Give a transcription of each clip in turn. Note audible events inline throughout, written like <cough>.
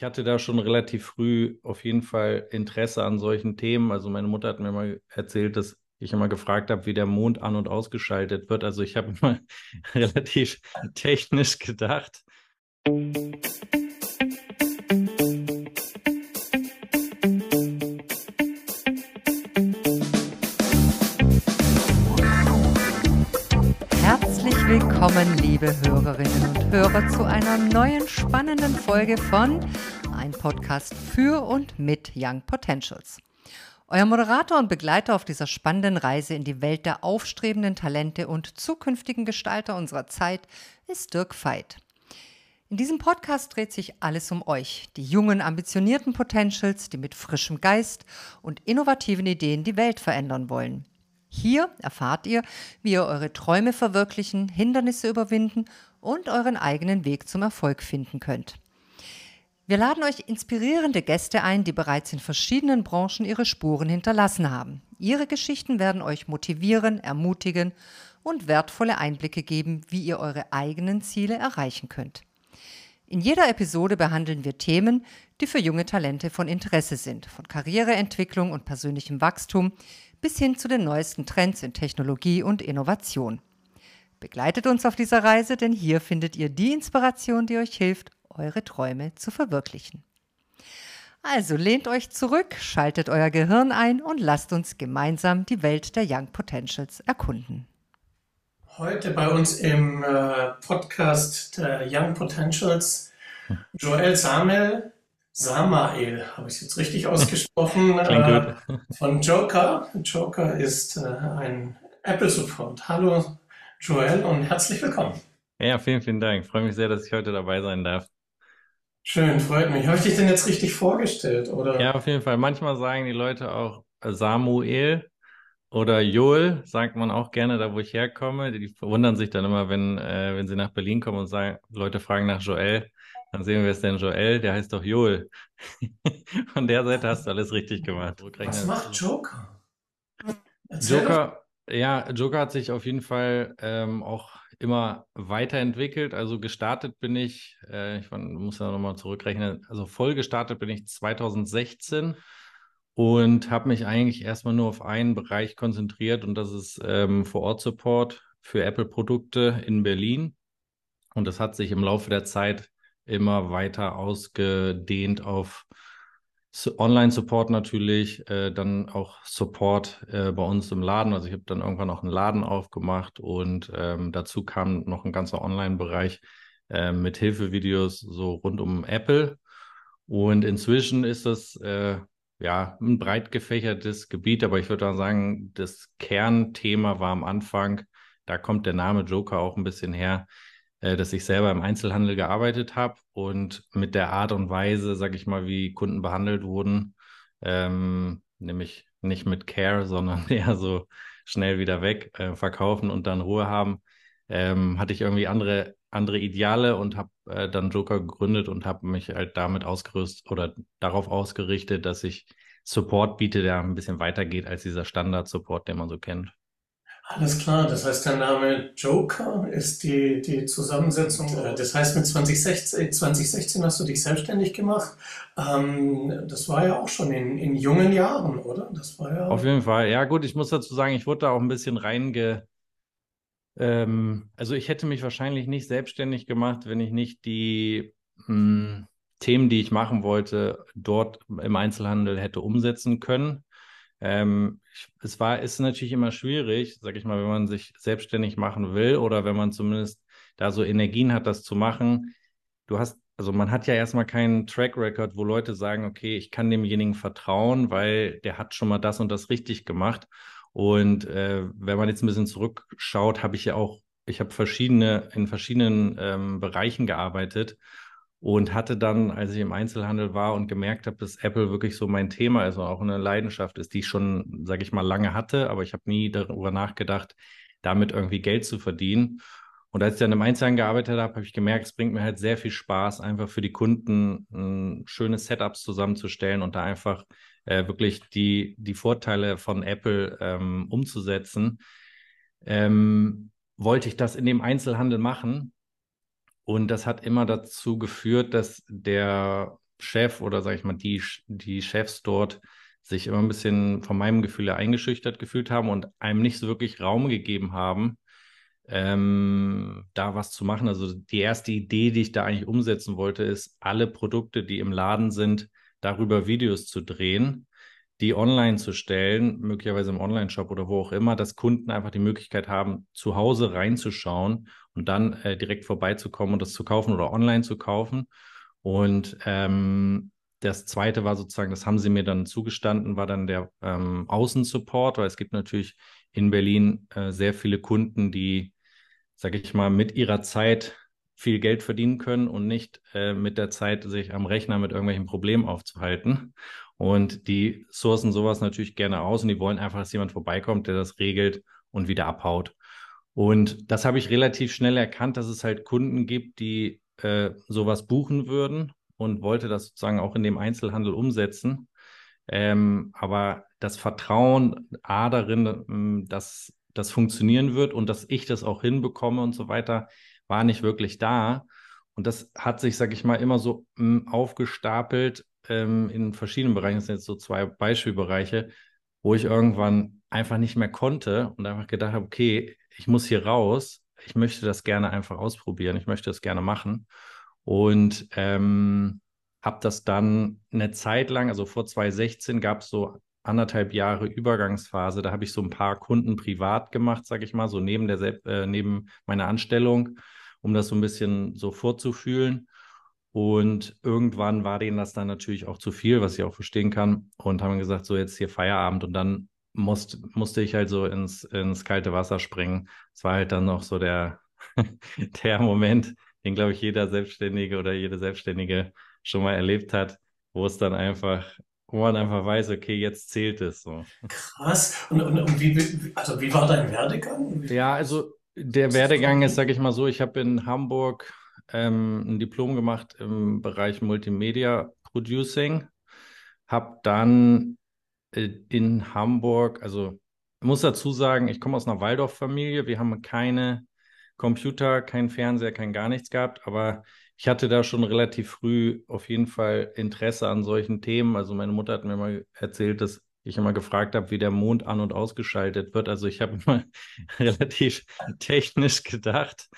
ich hatte da schon relativ früh auf jeden Fall Interesse an solchen Themen. Also meine Mutter hat mir mal erzählt, dass ich immer gefragt habe, wie der Mond an- und ausgeschaltet wird. Also ich habe immer <laughs> relativ technisch gedacht. Willkommen, liebe Hörerinnen und Hörer, zu einer neuen spannenden Folge von Ein Podcast für und mit Young Potentials. Euer Moderator und Begleiter auf dieser spannenden Reise in die Welt der aufstrebenden Talente und zukünftigen Gestalter unserer Zeit ist Dirk Veit. In diesem Podcast dreht sich alles um euch, die jungen, ambitionierten Potentials, die mit frischem Geist und innovativen Ideen die Welt verändern wollen. Hier erfahrt ihr, wie ihr eure Träume verwirklichen, Hindernisse überwinden und euren eigenen Weg zum Erfolg finden könnt. Wir laden euch inspirierende Gäste ein, die bereits in verschiedenen Branchen ihre Spuren hinterlassen haben. Ihre Geschichten werden euch motivieren, ermutigen und wertvolle Einblicke geben, wie ihr eure eigenen Ziele erreichen könnt. In jeder Episode behandeln wir Themen, die für junge Talente von Interesse sind, von Karriereentwicklung und persönlichem Wachstum bis hin zu den neuesten Trends in Technologie und Innovation. Begleitet uns auf dieser Reise, denn hier findet ihr die Inspiration, die euch hilft, eure Träume zu verwirklichen. Also lehnt euch zurück, schaltet euer Gehirn ein und lasst uns gemeinsam die Welt der Young Potentials erkunden. Heute bei uns im äh, Podcast der Young Potentials Joel Samel, Samael, habe ich es jetzt richtig <laughs> ausgesprochen, äh, von Joker. Joker ist äh, ein Apple Support. Hallo Joel und herzlich willkommen. Ja, vielen, vielen Dank. Ich freue mich sehr, dass ich heute dabei sein darf. Schön, freut mich. Habe ich dich denn jetzt richtig vorgestellt, oder? Ja, auf jeden Fall. Manchmal sagen die Leute auch Samuel oder Joel, sagt man auch gerne da, wo ich herkomme. Die verwundern sich dann immer, wenn, äh, wenn sie nach Berlin kommen und sagen, Leute fragen nach Joel. Dann sehen wir, ist denn Joel? Der heißt doch Joel. <laughs> Von der Seite hast du alles richtig gemacht. Was macht Joker? Erzähl Joker, ja, Joker hat sich auf jeden Fall ähm, auch immer weiterentwickelt. Also gestartet bin ich, äh, ich muss ja nochmal zurückrechnen, also voll gestartet bin ich 2016 und habe mich eigentlich erstmal nur auf einen Bereich konzentriert und das ist ähm, Vor-Ort-Support für Apple-Produkte in Berlin. Und das hat sich im Laufe der Zeit immer weiter ausgedehnt auf Online-Support natürlich, äh, dann auch Support äh, bei uns im Laden. Also ich habe dann irgendwann auch einen Laden aufgemacht und ähm, dazu kam noch ein ganzer Online-Bereich äh, mit Hilfevideos so rund um Apple. Und inzwischen ist das äh, ja ein breit gefächertes Gebiet, aber ich würde sagen, das Kernthema war am Anfang, da kommt der Name Joker auch ein bisschen her, dass ich selber im Einzelhandel gearbeitet habe und mit der Art und Weise, sage ich mal, wie Kunden behandelt wurden, ähm, nämlich nicht mit Care, sondern <laughs> eher so schnell wieder weg, äh, verkaufen und dann Ruhe haben, ähm, hatte ich irgendwie andere andere Ideale und habe äh, dann Joker gegründet und habe mich halt damit ausgerüstet oder darauf ausgerichtet, dass ich Support biete, der ein bisschen weitergeht als dieser Standard-Support, den man so kennt. Alles klar, das heißt, der Name Joker ist die, die Zusammensetzung. Äh, das heißt, mit 2016, 2016 hast du dich selbstständig gemacht. Ähm, das war ja auch schon in, in jungen Jahren, oder? Das war ja. Auf jeden Fall. Ja, gut, ich muss dazu sagen, ich wurde da auch ein bisschen reinge. Ähm, also, ich hätte mich wahrscheinlich nicht selbstständig gemacht, wenn ich nicht die mh, hm, Themen, die ich machen wollte, dort im Einzelhandel hätte umsetzen können. Ähm, es war, ist natürlich immer schwierig, sag ich mal, wenn man sich selbstständig machen will oder wenn man zumindest da so Energien hat, das zu machen. Du hast, also man hat ja erstmal keinen Track Record, wo Leute sagen, okay, ich kann demjenigen vertrauen, weil der hat schon mal das und das richtig gemacht. Und äh, wenn man jetzt ein bisschen zurückschaut, habe ich ja auch, ich habe verschiedene, in verschiedenen ähm, Bereichen gearbeitet und hatte dann, als ich im Einzelhandel war und gemerkt habe, dass Apple wirklich so mein Thema ist und auch eine Leidenschaft ist, die ich schon, sage ich mal, lange hatte, aber ich habe nie darüber nachgedacht, damit irgendwie Geld zu verdienen. Und als ich dann im Einzelhandel gearbeitet habe, habe ich gemerkt, es bringt mir halt sehr viel Spaß, einfach für die Kunden ein schönes Setups zusammenzustellen und da einfach äh, wirklich die, die Vorteile von Apple ähm, umzusetzen. Ähm, wollte ich das in dem Einzelhandel machen, und das hat immer dazu geführt, dass der Chef oder sage ich mal die, die Chefs dort sich immer ein bisschen von meinem Gefühl her eingeschüchtert gefühlt haben und einem nicht so wirklich Raum gegeben haben, ähm, da was zu machen. Also die erste Idee, die ich da eigentlich umsetzen wollte, ist, alle Produkte, die im Laden sind, darüber Videos zu drehen, die online zu stellen, möglicherweise im Online-Shop oder wo auch immer, dass Kunden einfach die Möglichkeit haben, zu Hause reinzuschauen und dann äh, direkt vorbeizukommen und das zu kaufen oder online zu kaufen. Und ähm, das zweite war sozusagen, das haben sie mir dann zugestanden, war dann der ähm, Außensupport, weil es gibt natürlich in Berlin äh, sehr viele Kunden, die, sage ich mal, mit ihrer Zeit viel Geld verdienen können und nicht äh, mit der Zeit sich am Rechner mit irgendwelchen Problemen aufzuhalten. Und die sourcen sowas natürlich gerne aus und die wollen einfach, dass jemand vorbeikommt, der das regelt und wieder abhaut. Und das habe ich relativ schnell erkannt, dass es halt Kunden gibt, die äh, sowas buchen würden und wollte das sozusagen auch in dem Einzelhandel umsetzen. Ähm, aber das Vertrauen A darin, ähm, dass das funktionieren wird und dass ich das auch hinbekomme und so weiter, war nicht wirklich da. Und das hat sich, sag ich mal, immer so mh, aufgestapelt ähm, in verschiedenen Bereichen. Das sind jetzt so zwei Beispielbereiche, wo ich irgendwann einfach nicht mehr konnte und einfach gedacht habe, okay, ich muss hier raus. Ich möchte das gerne einfach ausprobieren. Ich möchte das gerne machen. Und ähm, habe das dann eine Zeit lang, also vor 2016 gab es so anderthalb Jahre Übergangsphase. Da habe ich so ein paar Kunden privat gemacht, sage ich mal, so neben der äh, neben meiner Anstellung um das so ein bisschen so vorzufühlen. Und irgendwann war denen das dann natürlich auch zu viel, was ich auch verstehen kann, und haben gesagt, so jetzt hier Feierabend. Und dann musste, musste ich halt so ins, ins kalte Wasser springen. Es war halt dann noch so der, <laughs> der Moment, den, glaube ich, jeder Selbstständige oder jede Selbstständige schon mal erlebt hat, wo es dann einfach, wo man einfach weiß, okay, jetzt zählt es so. Krass. Und, und, und wie, also wie war dein Werdegang? Ja, also der Werdegang ist, sage ich mal so, ich habe in Hamburg ähm, ein Diplom gemacht im Bereich Multimedia Producing, habe dann äh, in Hamburg, also muss dazu sagen, ich komme aus einer Waldorf-Familie, wir haben keine Computer, kein Fernseher, kein gar nichts gehabt, aber ich hatte da schon relativ früh auf jeden Fall Interesse an solchen Themen. Also meine Mutter hat mir mal erzählt, dass ich immer gefragt habe, wie der Mond an- und ausgeschaltet wird. Also ich habe <laughs> immer relativ technisch gedacht.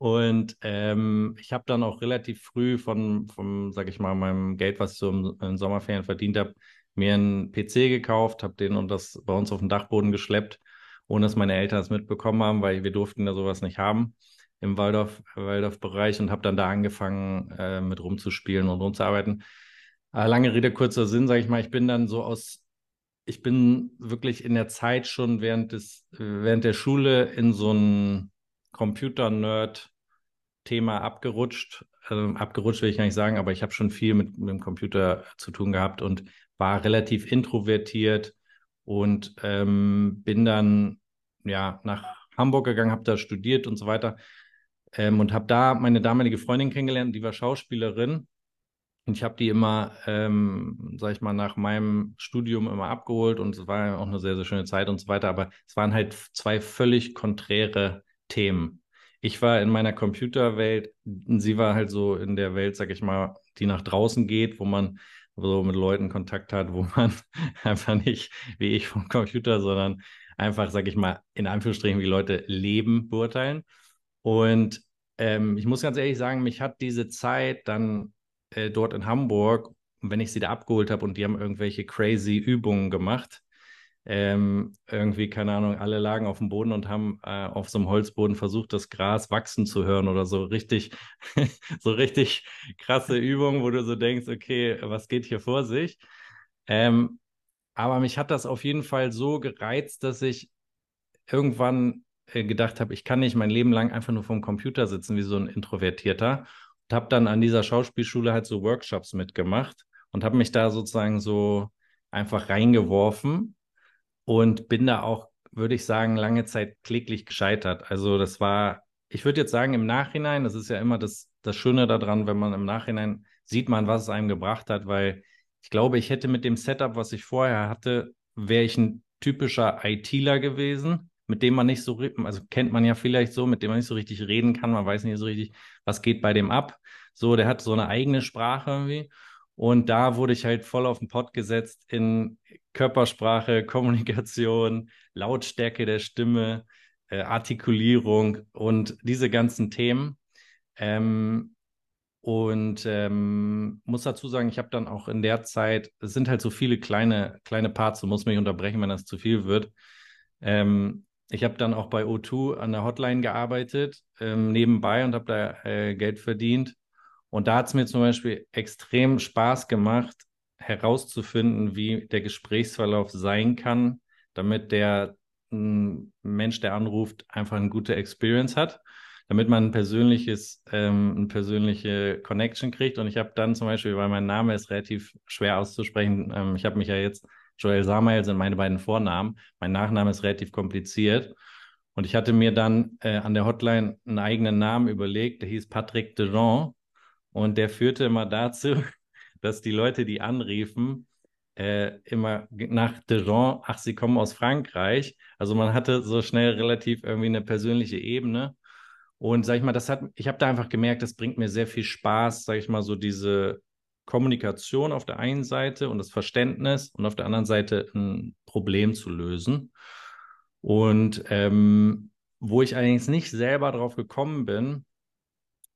Und ähm, ich habe dann auch relativ früh von, vom, sag ich mal, meinem Geld, was ich so im, im Sommerferien verdient habe, mir einen PC gekauft, habe den und das bei uns auf den Dachboden geschleppt, ohne dass meine Eltern es mitbekommen haben, weil wir durften da sowas nicht haben im Waldorf, Waldorf-Bereich und habe dann da angefangen, äh, mit rumzuspielen und rumzuarbeiten. Äh, lange Rede, kurzer Sinn, sage ich mal, ich bin dann so aus ich bin wirklich in der Zeit schon während des, während der Schule in so ein Computer-Nerd-Thema abgerutscht. Also abgerutscht will ich gar nicht sagen, aber ich habe schon viel mit, mit dem Computer zu tun gehabt und war relativ introvertiert und ähm, bin dann ja nach Hamburg gegangen, habe da studiert und so weiter ähm, und habe da meine damalige Freundin kennengelernt, die war Schauspielerin und ich habe die immer, ähm, sag ich mal, nach meinem Studium immer abgeholt und es war auch eine sehr, sehr schöne Zeit und so weiter. Aber es waren halt zwei völlig konträre Themen. Ich war in meiner Computerwelt, sie war halt so in der Welt, sag ich mal, die nach draußen geht, wo man so mit Leuten Kontakt hat, wo <laughs> man einfach nicht wie ich vom Computer, sondern einfach, sag ich mal, in Anführungsstrichen, wie Leute leben, beurteilen. Und ähm, ich muss ganz ehrlich sagen, mich hat diese Zeit dann äh, dort in Hamburg, wenn ich sie da abgeholt habe und die haben irgendwelche crazy Übungen gemacht, ähm, irgendwie, keine Ahnung, alle lagen auf dem Boden und haben äh, auf so einem Holzboden versucht, das Gras wachsen zu hören oder so richtig, <laughs> so richtig krasse Übungen, wo du so denkst, okay, was geht hier vor sich? Ähm, aber mich hat das auf jeden Fall so gereizt, dass ich irgendwann äh, gedacht habe, ich kann nicht mein Leben lang einfach nur vom Computer sitzen wie so ein Introvertierter und habe dann an dieser Schauspielschule halt so Workshops mitgemacht und habe mich da sozusagen so einfach reingeworfen und bin da auch, würde ich sagen, lange Zeit kläglich gescheitert. Also das war, ich würde jetzt sagen, im Nachhinein, das ist ja immer das, das Schöne daran, wenn man im Nachhinein sieht man, was es einem gebracht hat, weil ich glaube, ich hätte mit dem Setup, was ich vorher hatte, wäre ich ein typischer ITler gewesen mit dem man nicht so, also kennt man ja vielleicht so, mit dem man nicht so richtig reden kann, man weiß nicht so richtig, was geht bei dem ab. So, der hat so eine eigene Sprache irgendwie. Und da wurde ich halt voll auf den Pott gesetzt in Körpersprache, <laughs> Kommunikation, Lautstärke der Stimme, äh, Artikulierung und diese ganzen Themen. Ähm, und ähm, muss dazu sagen, ich habe dann auch in der Zeit, es sind halt so viele kleine, kleine Parts, du musst mich unterbrechen, wenn das zu viel wird. Ähm, ich habe dann auch bei O2 an der Hotline gearbeitet, ähm, nebenbei und habe da äh, Geld verdient. Und da hat es mir zum Beispiel extrem Spaß gemacht, herauszufinden, wie der Gesprächsverlauf sein kann, damit der ein Mensch, der anruft, einfach eine gute Experience hat, damit man ein persönliches, ähm, eine persönliche Connection kriegt. Und ich habe dann zum Beispiel, weil mein Name ist relativ schwer auszusprechen, ähm, ich habe mich ja jetzt, Joel Samael sind meine beiden Vornamen, mein Nachname ist relativ kompliziert. Und ich hatte mir dann äh, an der Hotline einen eigenen Namen überlegt, der hieß Patrick Dejean. Und der führte immer dazu, <laughs> dass die Leute, die anriefen, äh, immer nach Dejean, ach, sie kommen aus Frankreich. Also man hatte so schnell relativ irgendwie eine persönliche Ebene. Und sag ich mal, das hat, ich habe da einfach gemerkt, das bringt mir sehr viel Spaß, sag ich mal, so diese Kommunikation auf der einen Seite und das Verständnis und auf der anderen Seite ein Problem zu lösen. Und ähm, wo ich allerdings nicht selber drauf gekommen bin,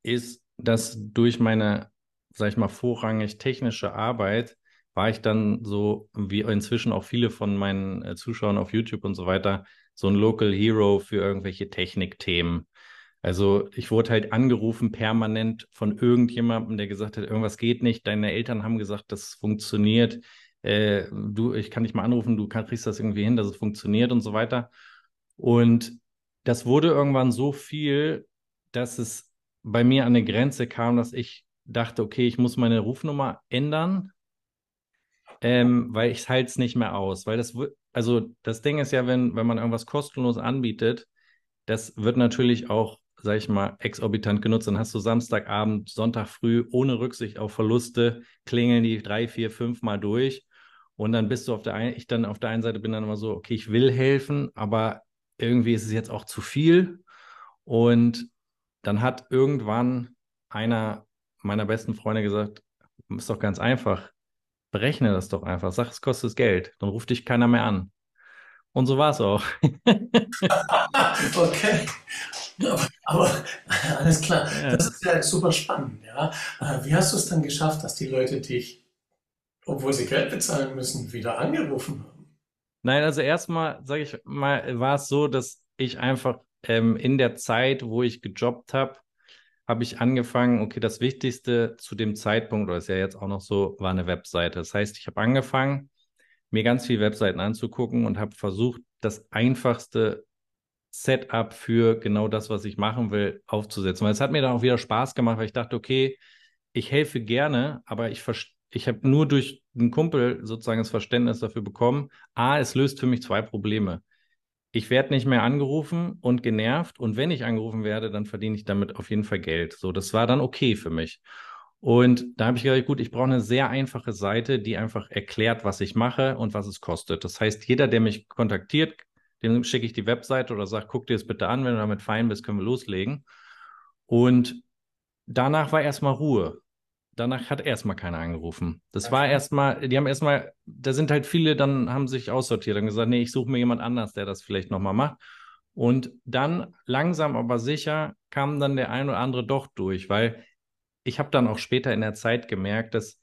ist, dass durch meine, sag ich mal, vorrangig technische Arbeit war ich dann so, wie inzwischen auch viele von meinen äh, Zuschauern auf YouTube und so weiter, so ein Local Hero für irgendwelche Technikthemen. Also ich wurde halt angerufen permanent von irgendjemandem, der gesagt hat, irgendwas geht nicht, deine Eltern haben gesagt, das funktioniert. Äh, du, ich kann dich mal anrufen, du kriegst das irgendwie hin, dass es funktioniert und so weiter. Und das wurde irgendwann so viel, dass es bei mir an eine Grenze kam, dass ich dachte, okay, ich muss meine Rufnummer ändern, ähm, weil ich halte es nicht mehr aus. Weil das, also das Ding ist ja, wenn, wenn man irgendwas kostenlos anbietet, das wird natürlich auch, sag ich mal, exorbitant genutzt. Dann hast du Samstagabend, Sonntag früh, ohne Rücksicht auf Verluste, klingeln die drei, vier, fünf Mal durch. Und dann bist du auf der einen, ich dann auf der einen Seite bin dann immer so, okay, ich will helfen, aber irgendwie ist es jetzt auch zu viel. Und dann hat irgendwann einer meiner besten Freunde gesagt, ist doch ganz einfach, berechne das doch einfach, sag, es kostet Geld, dann ruft dich keiner mehr an. Und so war es auch. <laughs> okay. Aber, aber, alles klar, ja. das ist ja super spannend. Ja? Wie hast du es dann geschafft, dass die Leute dich, obwohl sie Geld bezahlen müssen, wieder angerufen haben? Nein, also erstmal, sage ich mal, war es so, dass ich einfach ähm, in der Zeit, wo ich gejobbt habe, habe ich angefangen, okay, das Wichtigste zu dem Zeitpunkt, oder ist ja jetzt auch noch so, war eine Webseite. Das heißt, ich habe angefangen, mir ganz viele Webseiten anzugucken und habe versucht, das einfachste Setup für genau das, was ich machen will, aufzusetzen. Weil es hat mir dann auch wieder Spaß gemacht, weil ich dachte, okay, ich helfe gerne, aber ich, ich habe nur durch einen Kumpel sozusagen das Verständnis dafür bekommen, a, es löst für mich zwei Probleme ich werde nicht mehr angerufen und genervt. Und wenn ich angerufen werde, dann verdiene ich damit auf jeden Fall Geld. So, das war dann okay für mich. Und da habe ich gesagt, gut, ich brauche eine sehr einfache Seite, die einfach erklärt, was ich mache und was es kostet. Das heißt, jeder, der mich kontaktiert, dem schicke ich die Webseite oder sage, guck dir das bitte an, wenn du damit fein bist, können wir loslegen. Und danach war erstmal Ruhe danach hat erstmal keiner angerufen. Das war erstmal, die haben erstmal, da sind halt viele, dann haben sich aussortiert und gesagt, nee, ich suche mir jemand anders, der das vielleicht nochmal macht. Und dann langsam aber sicher kam dann der ein oder andere doch durch, weil ich habe dann auch später in der Zeit gemerkt, dass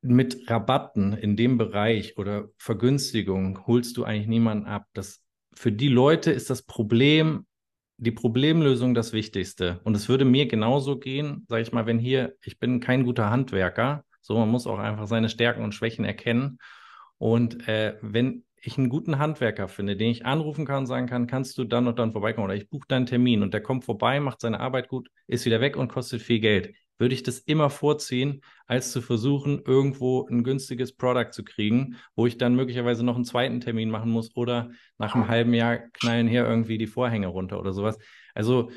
mit Rabatten in dem Bereich oder Vergünstigung holst du eigentlich niemanden ab. Das, für die Leute ist das Problem die Problemlösung das Wichtigste. Und es würde mir genauso gehen, sage ich mal, wenn hier, ich bin kein guter Handwerker, so man muss auch einfach seine Stärken und Schwächen erkennen. Und äh, wenn ich einen guten Handwerker finde, den ich anrufen kann und sagen kann, kannst du dann und dann vorbeikommen oder ich buche deinen Termin und der kommt vorbei, macht seine Arbeit gut, ist wieder weg und kostet viel Geld würde ich das immer vorziehen, als zu versuchen, irgendwo ein günstiges Produkt zu kriegen, wo ich dann möglicherweise noch einen zweiten Termin machen muss oder nach einem halben Jahr knallen hier irgendwie die Vorhänge runter oder sowas. Also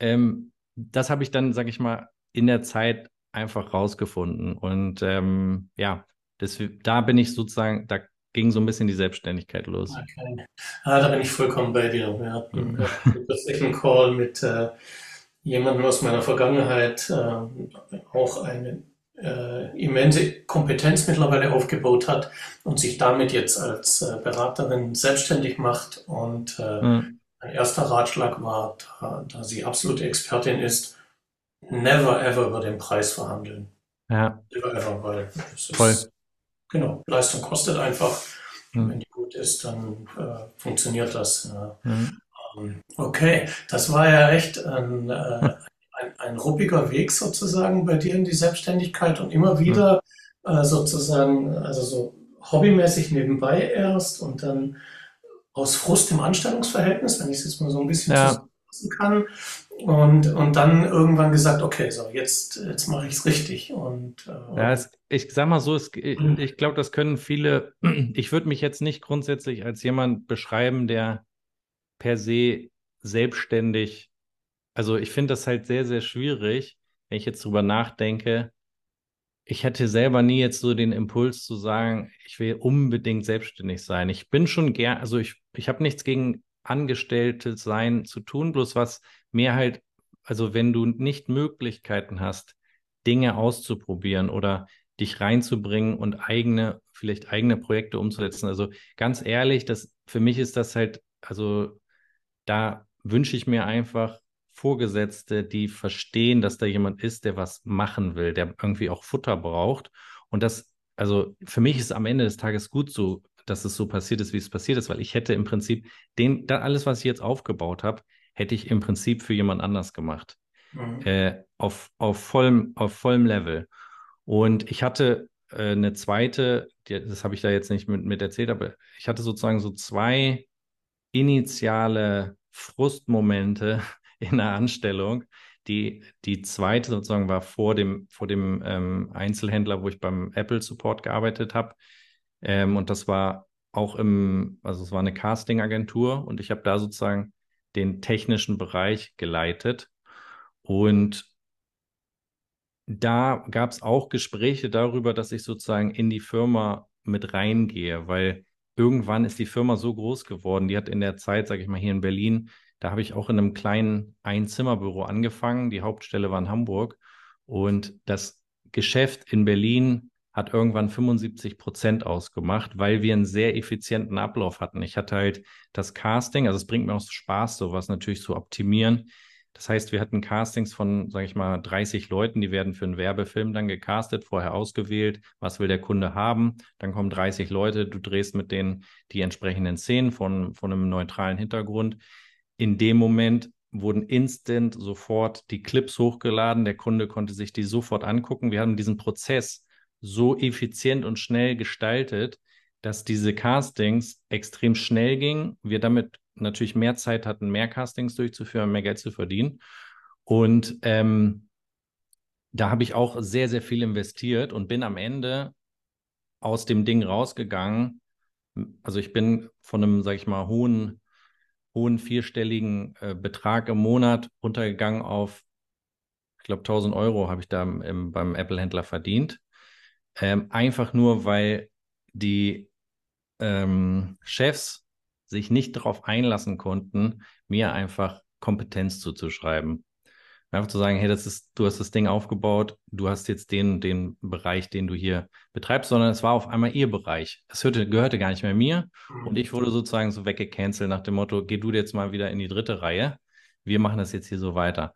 ähm, das habe ich dann, sage ich mal, in der Zeit einfach rausgefunden. Und ähm, ja, das, da bin ich sozusagen, da ging so ein bisschen die Selbstständigkeit los. Okay. Ah, da bin ich vollkommen bei dir. Wir hatten mhm. einen Call mit äh, jemanden aus meiner Vergangenheit, äh, auch eine äh, immense Kompetenz mittlerweile aufgebaut hat und sich damit jetzt als äh, Beraterin selbstständig macht. Und äh, mhm. mein erster Ratschlag war, da, da sie absolute Expertin ist, never ever über den Preis verhandeln. Ja. Never ever, weil es ist, genau, Leistung kostet einfach. Mhm. Wenn die gut ist, dann äh, funktioniert das. Mhm. Okay, das war ja echt ein, äh, ein, ein ruppiger Weg sozusagen bei dir in die Selbstständigkeit und immer wieder äh, sozusagen, also so hobbymäßig nebenbei erst und dann aus Frust im Anstellungsverhältnis, wenn ich es jetzt mal so ein bisschen ja. zusammenfassen kann. Und, und dann irgendwann gesagt, okay, so jetzt, jetzt mache ich es richtig. Und, äh, ja, es, ich sag mal so, es, ich, mhm. ich glaube, das können viele, <clears throat> ich würde mich jetzt nicht grundsätzlich als jemand beschreiben, der per se selbstständig also ich finde das halt sehr, sehr schwierig, wenn ich jetzt drüber nachdenke. Ich hätte selber nie jetzt so den Impuls zu sagen, ich will unbedingt selbstständig sein. Ich bin schon gern, also ich, ich habe nichts gegen Angestellte sein zu tun, bloß was mir halt, also wenn du nicht Möglichkeiten hast, Dinge auszuprobieren oder dich reinzubringen und eigene, vielleicht eigene Projekte umzusetzen. Also ganz ehrlich, das, für mich ist das halt, also da wünsche ich mir einfach Vorgesetzte, die verstehen, dass da jemand ist, der was machen will, der irgendwie auch Futter braucht. Und das, also für mich ist am Ende des Tages gut so, dass es so passiert ist, wie es passiert ist, weil ich hätte im Prinzip den, alles, was ich jetzt aufgebaut habe, hätte ich im Prinzip für jemand anders gemacht. Mhm. Äh, auf, auf, vollem, auf vollem Level. Und ich hatte äh, eine zweite, die, das habe ich da jetzt nicht mit, mit erzählt, aber ich hatte sozusagen so zwei initiale Frustmomente, <laughs> in der Anstellung. Die, die zweite sozusagen war vor dem, vor dem ähm, Einzelhändler, wo ich beim Apple Support gearbeitet habe. Ähm, und das war auch im, also es war eine Casting-Agentur und ich habe da sozusagen den technischen Bereich geleitet. Und da gab es auch Gespräche darüber, dass ich sozusagen in die Firma mit reingehe, weil irgendwann ist die Firma so groß geworden. Die hat in der Zeit, sage ich mal, hier in Berlin da habe ich auch in einem kleinen Einzimmerbüro angefangen. Die Hauptstelle war in Hamburg. Und das Geschäft in Berlin hat irgendwann 75 Prozent ausgemacht, weil wir einen sehr effizienten Ablauf hatten. Ich hatte halt das Casting, also es bringt mir auch Spaß, sowas natürlich zu optimieren. Das heißt, wir hatten Castings von, sage ich mal, 30 Leuten, die werden für einen Werbefilm dann gecastet, vorher ausgewählt, was will der Kunde haben. Dann kommen 30 Leute, du drehst mit denen die entsprechenden Szenen von, von einem neutralen Hintergrund in dem Moment wurden instant sofort die Clips hochgeladen. Der Kunde konnte sich die sofort angucken. Wir haben diesen Prozess so effizient und schnell gestaltet, dass diese Castings extrem schnell gingen. Wir damit natürlich mehr Zeit hatten, mehr Castings durchzuführen, mehr Geld zu verdienen. Und ähm, da habe ich auch sehr, sehr viel investiert und bin am Ende aus dem Ding rausgegangen. Also ich bin von einem, sage ich mal, hohen hohen vierstelligen äh, Betrag im Monat runtergegangen auf, ich glaube, 1000 Euro habe ich da im, beim Apple-Händler verdient. Ähm, einfach nur, weil die ähm, Chefs sich nicht darauf einlassen konnten, mir einfach Kompetenz zuzuschreiben. Einfach zu sagen, hey, das ist, du hast das Ding aufgebaut, du hast jetzt den, den Bereich, den du hier betreibst, sondern es war auf einmal ihr Bereich. Es hörte, gehörte gar nicht mehr mir und ich wurde sozusagen so weggecancelt nach dem Motto, geh du jetzt mal wieder in die dritte Reihe. Wir machen das jetzt hier so weiter.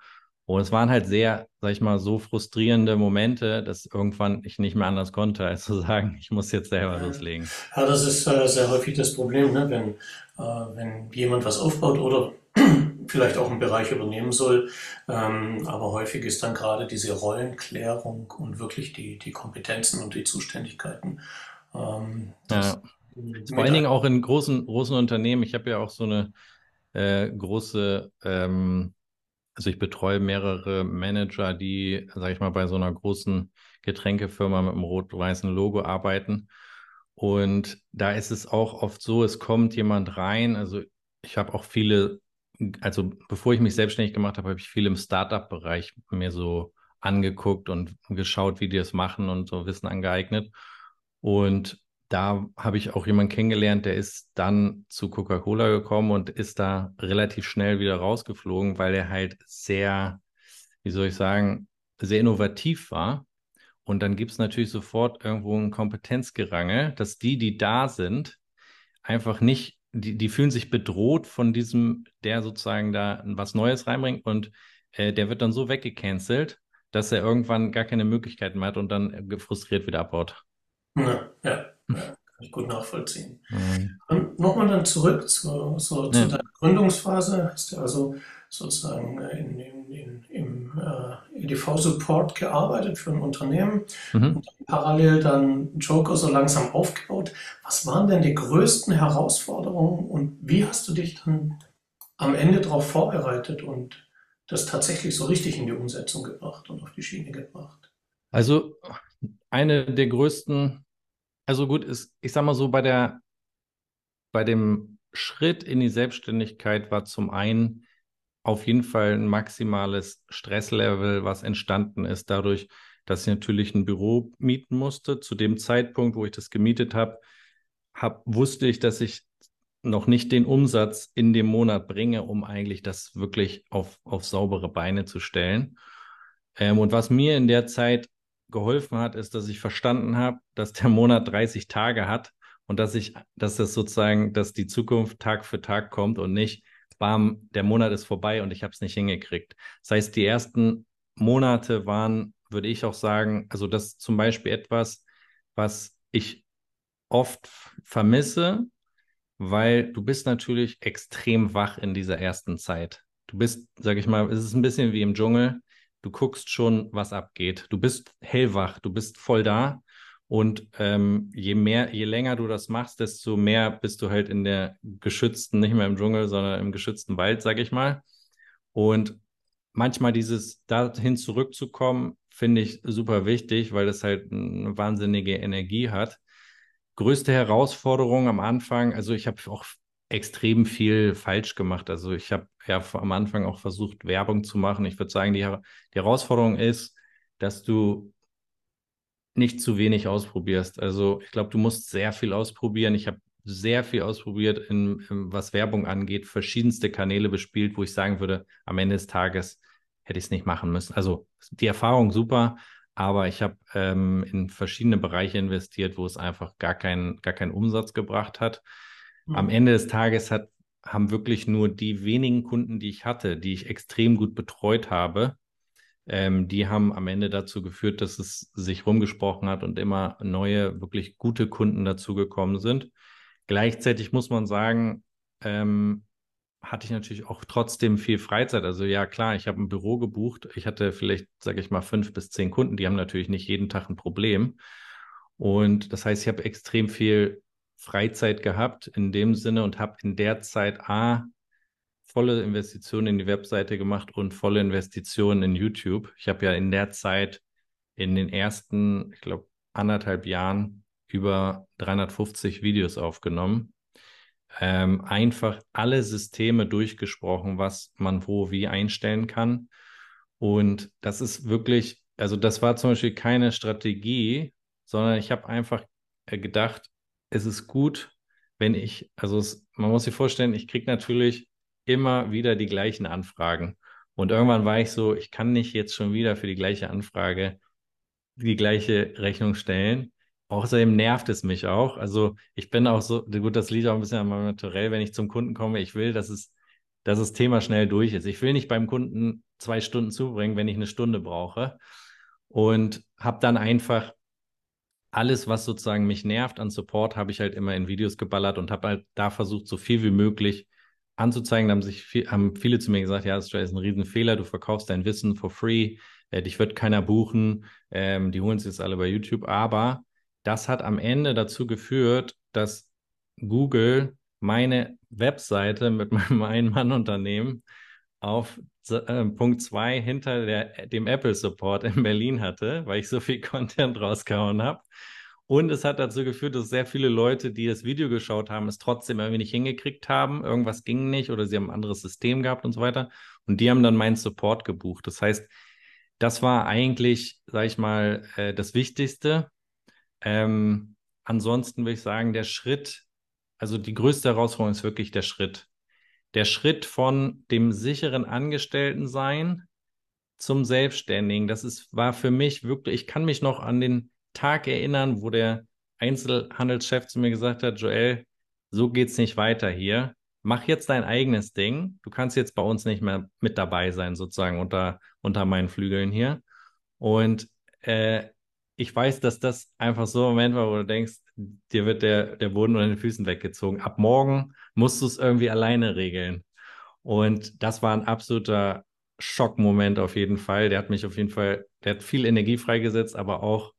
Und es waren halt sehr, sag ich mal, so frustrierende Momente, dass irgendwann ich nicht mehr anders konnte, als zu sagen, ich muss jetzt selber loslegen. Ja, das ist äh, sehr häufig das Problem, ne? wenn, wenn jemand was aufbaut oder <clears throat> vielleicht auch einen Bereich übernehmen soll. Ähm, aber häufig ist dann gerade diese Rollenklärung und wirklich die, die Kompetenzen und die Zuständigkeiten. Ähm, ja. Vor allen Dingen auch in großen, großen Unternehmen. Ich habe ja auch so eine äh, große, ähm, also ich betreue mehrere Manager, die, sage ich mal, bei so einer großen Getränkefirma mit einem rot-weißen Logo arbeiten. Und da ist es auch oft so, es kommt jemand rein. Also ich habe auch viele also bevor ich mich selbstständig gemacht habe, habe ich viel im Startup-Bereich mir so angeguckt und geschaut, wie die das machen und so Wissen angeeignet. Und da habe ich auch jemanden kennengelernt, der ist dann zu Coca-Cola gekommen und ist da relativ schnell wieder rausgeflogen, weil er halt sehr, wie soll ich sagen, sehr innovativ war Und dann gibt es natürlich sofort irgendwo ein Kompetenzgerangel, dass die, die da sind, einfach nicht, die, die fühlen sich bedroht von diesem, der sozusagen da was Neues reinbringt und äh, der wird dann so weggecancelt, dass er irgendwann gar keine Möglichkeiten mehr hat und dann frustriert wieder abbaut. Ja, ja, ja kann ich gut nachvollziehen. Mhm. Nochmal dann zurück zu, zu ja. deiner Gründungsphase. Hast du also sozusagen in, in, in, im äh, EDV-Support gearbeitet für ein Unternehmen mhm. und dann parallel dann Joker so langsam aufgebaut. Was waren denn die größten Herausforderungen und wie hast du dich dann am Ende darauf vorbereitet und das tatsächlich so richtig in die Umsetzung gebracht und auf die Schiene gebracht? Also eine der größten, also gut, ist, ich sag mal so, bei der, bei dem Schritt in die Selbstständigkeit war zum einen auf jeden Fall ein maximales Stresslevel, was entstanden ist dadurch, dass ich natürlich ein Büro mieten musste. Zu dem Zeitpunkt, wo ich das gemietet habe, hab, wusste ich, dass ich noch nicht den Umsatz in dem Monat bringe, um eigentlich das wirklich auf, auf saubere Beine zu stellen. Ähm, und was mir in der Zeit geholfen hat, ist, dass ich verstanden habe, dass der Monat 30 Tage hat und dass ich, dass das sozusagen, dass die Zukunft Tag für Tag kommt und nicht, bam, der Monat ist vorbei und ich habe es nicht hingekriegt. Das heißt, die ersten Monate waren, würde ich auch sagen, also das ist zum Beispiel etwas, was ich oft vermisse, weil du bist natürlich extrem wach in dieser ersten Zeit. Du bist, sag ich mal, es ist ein bisschen wie im Dschungel. Du guckst schon, was abgeht. Du bist hellwach, du bist voll da. Und ähm, je mehr, je länger du das machst, desto mehr bist du halt in der geschützten, nicht mehr im Dschungel, sondern im geschützten Wald, sag ich mal. Und manchmal dieses dahin zurückzukommen, finde ich super wichtig, weil das halt eine wahnsinnige Energie hat größte Herausforderung am Anfang, also ich habe auch extrem viel falsch gemacht. Also ich habe ja am Anfang auch versucht, Werbung zu machen. Ich würde sagen, die, die Herausforderung ist, dass du nicht zu wenig ausprobierst. Also ich glaube, du musst sehr viel ausprobieren. Ich habe sehr viel ausprobiert, in, in, was Werbung angeht, verschiedenste Kanäle bespielt, wo ich sagen würde, am Ende des Tages hätte ich es nicht machen müssen. Also die Erfahrung super, aber ich habe ähm, in verschiedene Bereiche investiert, wo es einfach gar, kein, gar keinen Umsatz gebracht hat. Mhm. Am Ende des Tages hat, haben wirklich nur die wenigen Kunden, die ich hatte, die ich extrem gut betreut habe, ähm, die haben am Ende dazu geführt, dass es sich rumgesprochen hat und immer neue, wirklich gute Kunden dazugekommen sind. Gleichzeitig muss man sagen, ähm, hatte ich natürlich auch trotzdem viel Freizeit. Also ja, klar, ich habe ein Büro gebucht. Ich hatte vielleicht, sage ich mal, fünf bis zehn Kunden. Die haben natürlich nicht jeden Tag ein Problem. Und das heißt, ich habe extrem viel Freizeit gehabt in dem Sinne und habe in der Zeit A, volle Investitionen in die Webseite gemacht und volle Investitionen in YouTube. Ich habe ja in der Zeit in den ersten, ich glaube, anderthalb Jahren über 350 Videos aufgenommen ähm, einfach alle Systeme durchgesprochen, was man wo wie einstellen kann. Und das ist wirklich, also das war zum Beispiel keine Strategie, sondern ich habe einfach äh, gedacht, es ist gut, wenn ich, also es, man muss sich vorstellen, ich kriege natürlich immer wieder die gleichen Anfragen. Und irgendwann war ich so, ich kann nicht jetzt schon wieder für die gleiche Anfrage die gleiche Rechnung stellen. Außerdem nervt es mich auch. Also ich bin auch so, gut, das liegt auch ein bisschen an meinem Naturell, wenn ich zum Kunden komme, ich will, dass es, dass das Thema schnell durch ist. Ich will nicht beim Kunden zwei Stunden zubringen, wenn ich eine Stunde brauche. Und habe dann einfach alles, was sozusagen mich nervt an Support, habe ich halt immer in Videos geballert und habe halt da versucht, so viel wie möglich anzuzeigen. Haben sich viel, haben viele zu mir gesagt, ja, das ist ein Riesenfehler, du verkaufst dein Wissen for free, äh, dich wird keiner buchen, ähm, die holen es jetzt alle bei YouTube, aber das hat am Ende dazu geführt, dass Google meine Webseite mit <laughs> meinem Ein-Mann-Unternehmen auf äh, Punkt 2 hinter der, dem Apple Support in Berlin hatte, weil ich so viel <laughs> Content rausgehauen habe. Und es hat dazu geführt, dass sehr viele Leute, die das Video geschaut haben, es trotzdem irgendwie nicht hingekriegt haben. Irgendwas ging nicht oder sie haben ein anderes System gehabt und so weiter. Und die haben dann meinen Support gebucht. Das heißt, das war eigentlich, sag ich mal, äh, das Wichtigste. Ähm, ansonsten würde ich sagen, der Schritt, also die größte Herausforderung ist wirklich der Schritt. Der Schritt von dem sicheren Angestelltensein zum Selbstständigen. Das ist, war für mich wirklich, ich kann mich noch an den Tag erinnern, wo der Einzelhandelschef zu mir gesagt hat, Joel, so geht's nicht weiter hier. Mach jetzt dein eigenes Ding. Du kannst jetzt bei uns nicht mehr mit dabei sein, sozusagen unter, unter meinen Flügeln hier. Und äh, ich weiß, dass das einfach so ein Moment war, wo du denkst, dir wird der, der Boden unter den Füßen weggezogen. Ab morgen musst du es irgendwie alleine regeln. Und das war ein absoluter Schockmoment auf jeden Fall. Der hat mich auf jeden Fall, der hat viel Energie freigesetzt, aber auch,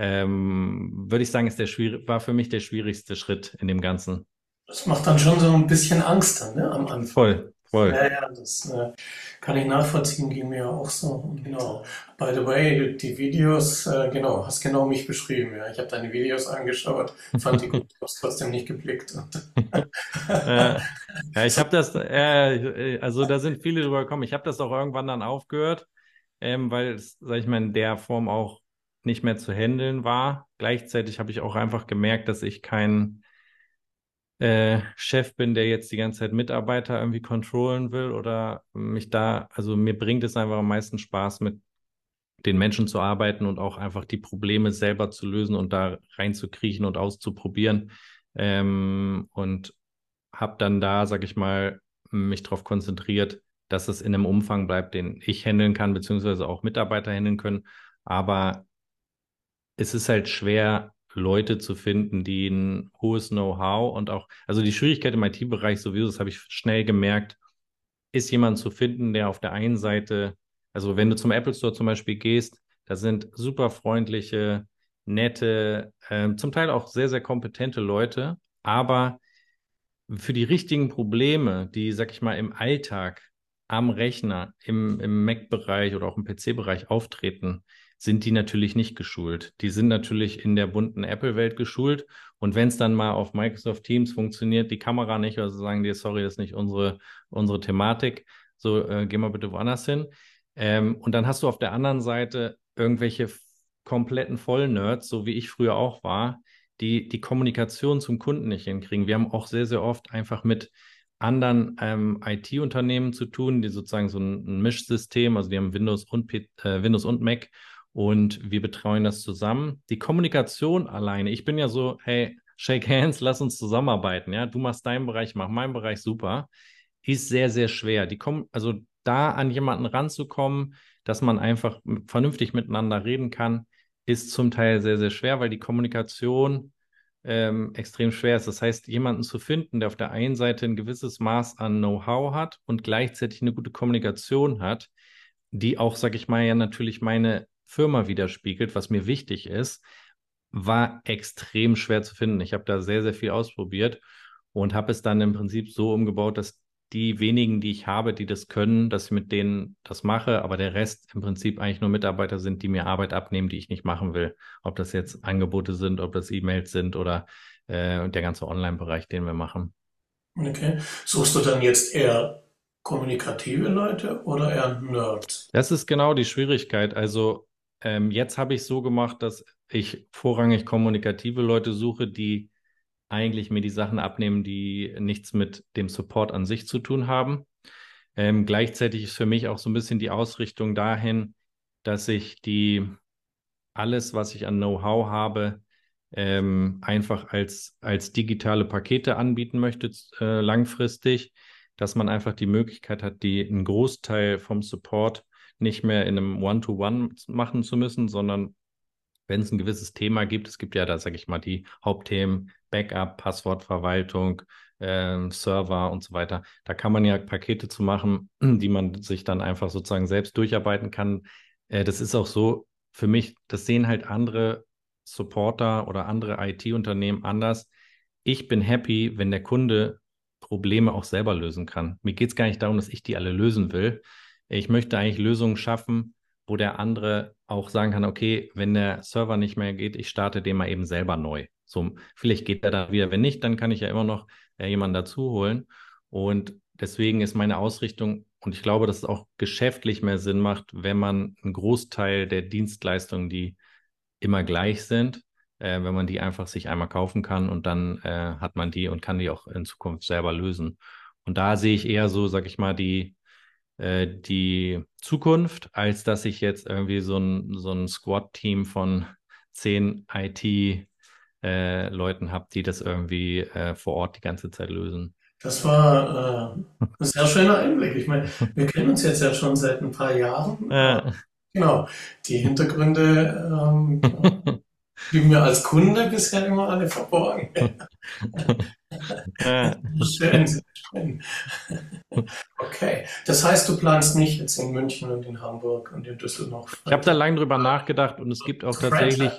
ähm, würde ich sagen, ist der schwierig, war für mich der schwierigste Schritt in dem Ganzen. Das macht dann schon so ein bisschen Angst dann, ne, am Anfang. Voll, voll. Ja, ja, das äh, kann ich nachvollziehen, ging mir auch so. Genau. By the way, die Videos, äh, genau, hast genau mich beschrieben. Ja. Ich habe deine Videos angeschaut, fand die <laughs> gut, habe trotzdem nicht geblickt. <laughs> ja, ich habe das, äh, also da sind viele drüber gekommen. Ich habe das auch irgendwann dann aufgehört, ähm, weil es, sag ich mal, in der Form auch nicht mehr zu handeln war. Gleichzeitig habe ich auch einfach gemerkt, dass ich kein äh, Chef bin, der jetzt die ganze Zeit Mitarbeiter irgendwie controllen will oder mich da, also mir bringt es einfach am meisten Spaß, mit den Menschen zu arbeiten und auch einfach die Probleme selber zu lösen und da reinzukriechen und auszuprobieren. Ähm, und habe dann da, sag ich mal, mich darauf konzentriert, dass es in einem Umfang bleibt, den ich handeln kann, beziehungsweise auch Mitarbeiter handeln können. Aber es ist halt schwer, Leute zu finden, die ein hohes Know-how und auch, also die Schwierigkeit im IT-Bereich sowieso, das habe ich schnell gemerkt, ist jemand zu finden, der auf der einen Seite, also wenn du zum Apple Store zum Beispiel gehst, da sind super freundliche, nette, äh, zum Teil auch sehr, sehr kompetente Leute, aber für die richtigen Probleme, die, sag ich mal, im Alltag am Rechner, im, im Mac-Bereich oder auch im PC-Bereich auftreten, sind die natürlich nicht geschult. Die sind natürlich in der bunten Apple-Welt geschult. Und wenn es dann mal auf Microsoft Teams funktioniert, die Kamera nicht, also sagen die, sorry, das ist nicht unsere, unsere Thematik, so äh, geh mal bitte woanders hin. Ähm, und dann hast du auf der anderen Seite irgendwelche kompletten Vollnerds, so wie ich früher auch war, die die Kommunikation zum Kunden nicht hinkriegen. Wir haben auch sehr, sehr oft einfach mit anderen ähm, IT-Unternehmen zu tun, die sozusagen so ein, ein Mischsystem, also die haben Windows und, P äh, Windows und Mac und wir betreuen das zusammen. Die Kommunikation alleine, ich bin ja so, hey, shake hands, lass uns zusammenarbeiten, ja, du machst deinen Bereich, mach meinen Bereich super, ist sehr, sehr schwer. Die kommen, also da an jemanden ranzukommen, dass man einfach vernünftig miteinander reden kann, ist zum Teil sehr, sehr schwer, weil die Kommunikation ähm, extrem schwer ist. Das heißt, jemanden zu finden, der auf der einen Seite ein gewisses Maß an Know-how hat und gleichzeitig eine gute Kommunikation hat, die auch, sag ich mal, ja natürlich meine Firma widerspiegelt, was mir wichtig ist, war extrem schwer zu finden. Ich habe da sehr, sehr viel ausprobiert und habe es dann im Prinzip so umgebaut, dass die wenigen, die ich habe, die das können, dass ich mit denen das mache, aber der Rest im Prinzip eigentlich nur Mitarbeiter sind, die mir Arbeit abnehmen, die ich nicht machen will. Ob das jetzt Angebote sind, ob das E-Mails sind oder äh, der ganze Online-Bereich, den wir machen. Okay. Suchst du dann jetzt eher kommunikative Leute oder eher Nerds? Das ist genau die Schwierigkeit. Also ähm, jetzt habe ich so gemacht, dass ich vorrangig kommunikative Leute suche, die eigentlich mir die Sachen abnehmen, die nichts mit dem Support an sich zu tun haben. Ähm, gleichzeitig ist für mich auch so ein bisschen die Ausrichtung dahin, dass ich die alles, was ich an Know-how habe, ähm, einfach als, als digitale Pakete anbieten möchte, äh, langfristig, dass man einfach die Möglichkeit hat, die einen Großteil vom Support nicht mehr in einem One-to-One -One machen zu müssen, sondern wenn es ein gewisses Thema gibt, es gibt ja da, sage ich mal, die Hauptthemen Backup, Passwortverwaltung, äh, Server und so weiter. Da kann man ja Pakete zu machen, <clears throat> die man sich dann einfach sozusagen selbst durcharbeiten kann. Äh, das ist auch so für mich, das sehen halt andere Supporter oder andere IT-Unternehmen anders. Ich bin happy, wenn der Kunde Probleme auch selber lösen kann. Mir geht es gar nicht darum, dass ich die alle lösen will, ich möchte eigentlich Lösungen schaffen, wo der andere auch sagen kann, okay, wenn der Server nicht mehr geht, ich starte den mal eben selber neu. So, vielleicht geht er da wieder. Wenn nicht, dann kann ich ja immer noch äh, jemanden dazu holen. Und deswegen ist meine Ausrichtung, und ich glaube, dass es auch geschäftlich mehr Sinn macht, wenn man einen Großteil der Dienstleistungen, die immer gleich sind, äh, wenn man die einfach sich einmal kaufen kann und dann äh, hat man die und kann die auch in Zukunft selber lösen. Und da sehe ich eher so, sag ich mal, die, äh, die Zukunft, als dass ich jetzt irgendwie so ein, so ein Squad-Team von zehn IT- äh, Leuten habe, die das irgendwie äh, vor Ort die ganze Zeit lösen. Das war äh, ein sehr schöner Einblick. Ich meine, wir kennen uns jetzt ja schon seit ein paar Jahren. Genau. Die Hintergründe ähm, <laughs> blieben mir als Kunde bisher immer alle verborgen. Schön, sehr schön. Okay. Das heißt, du planst nicht jetzt in München und in Hamburg und in Düsseldorf. Ich habe da lange drüber nachgedacht und es gibt auch tatsächlich,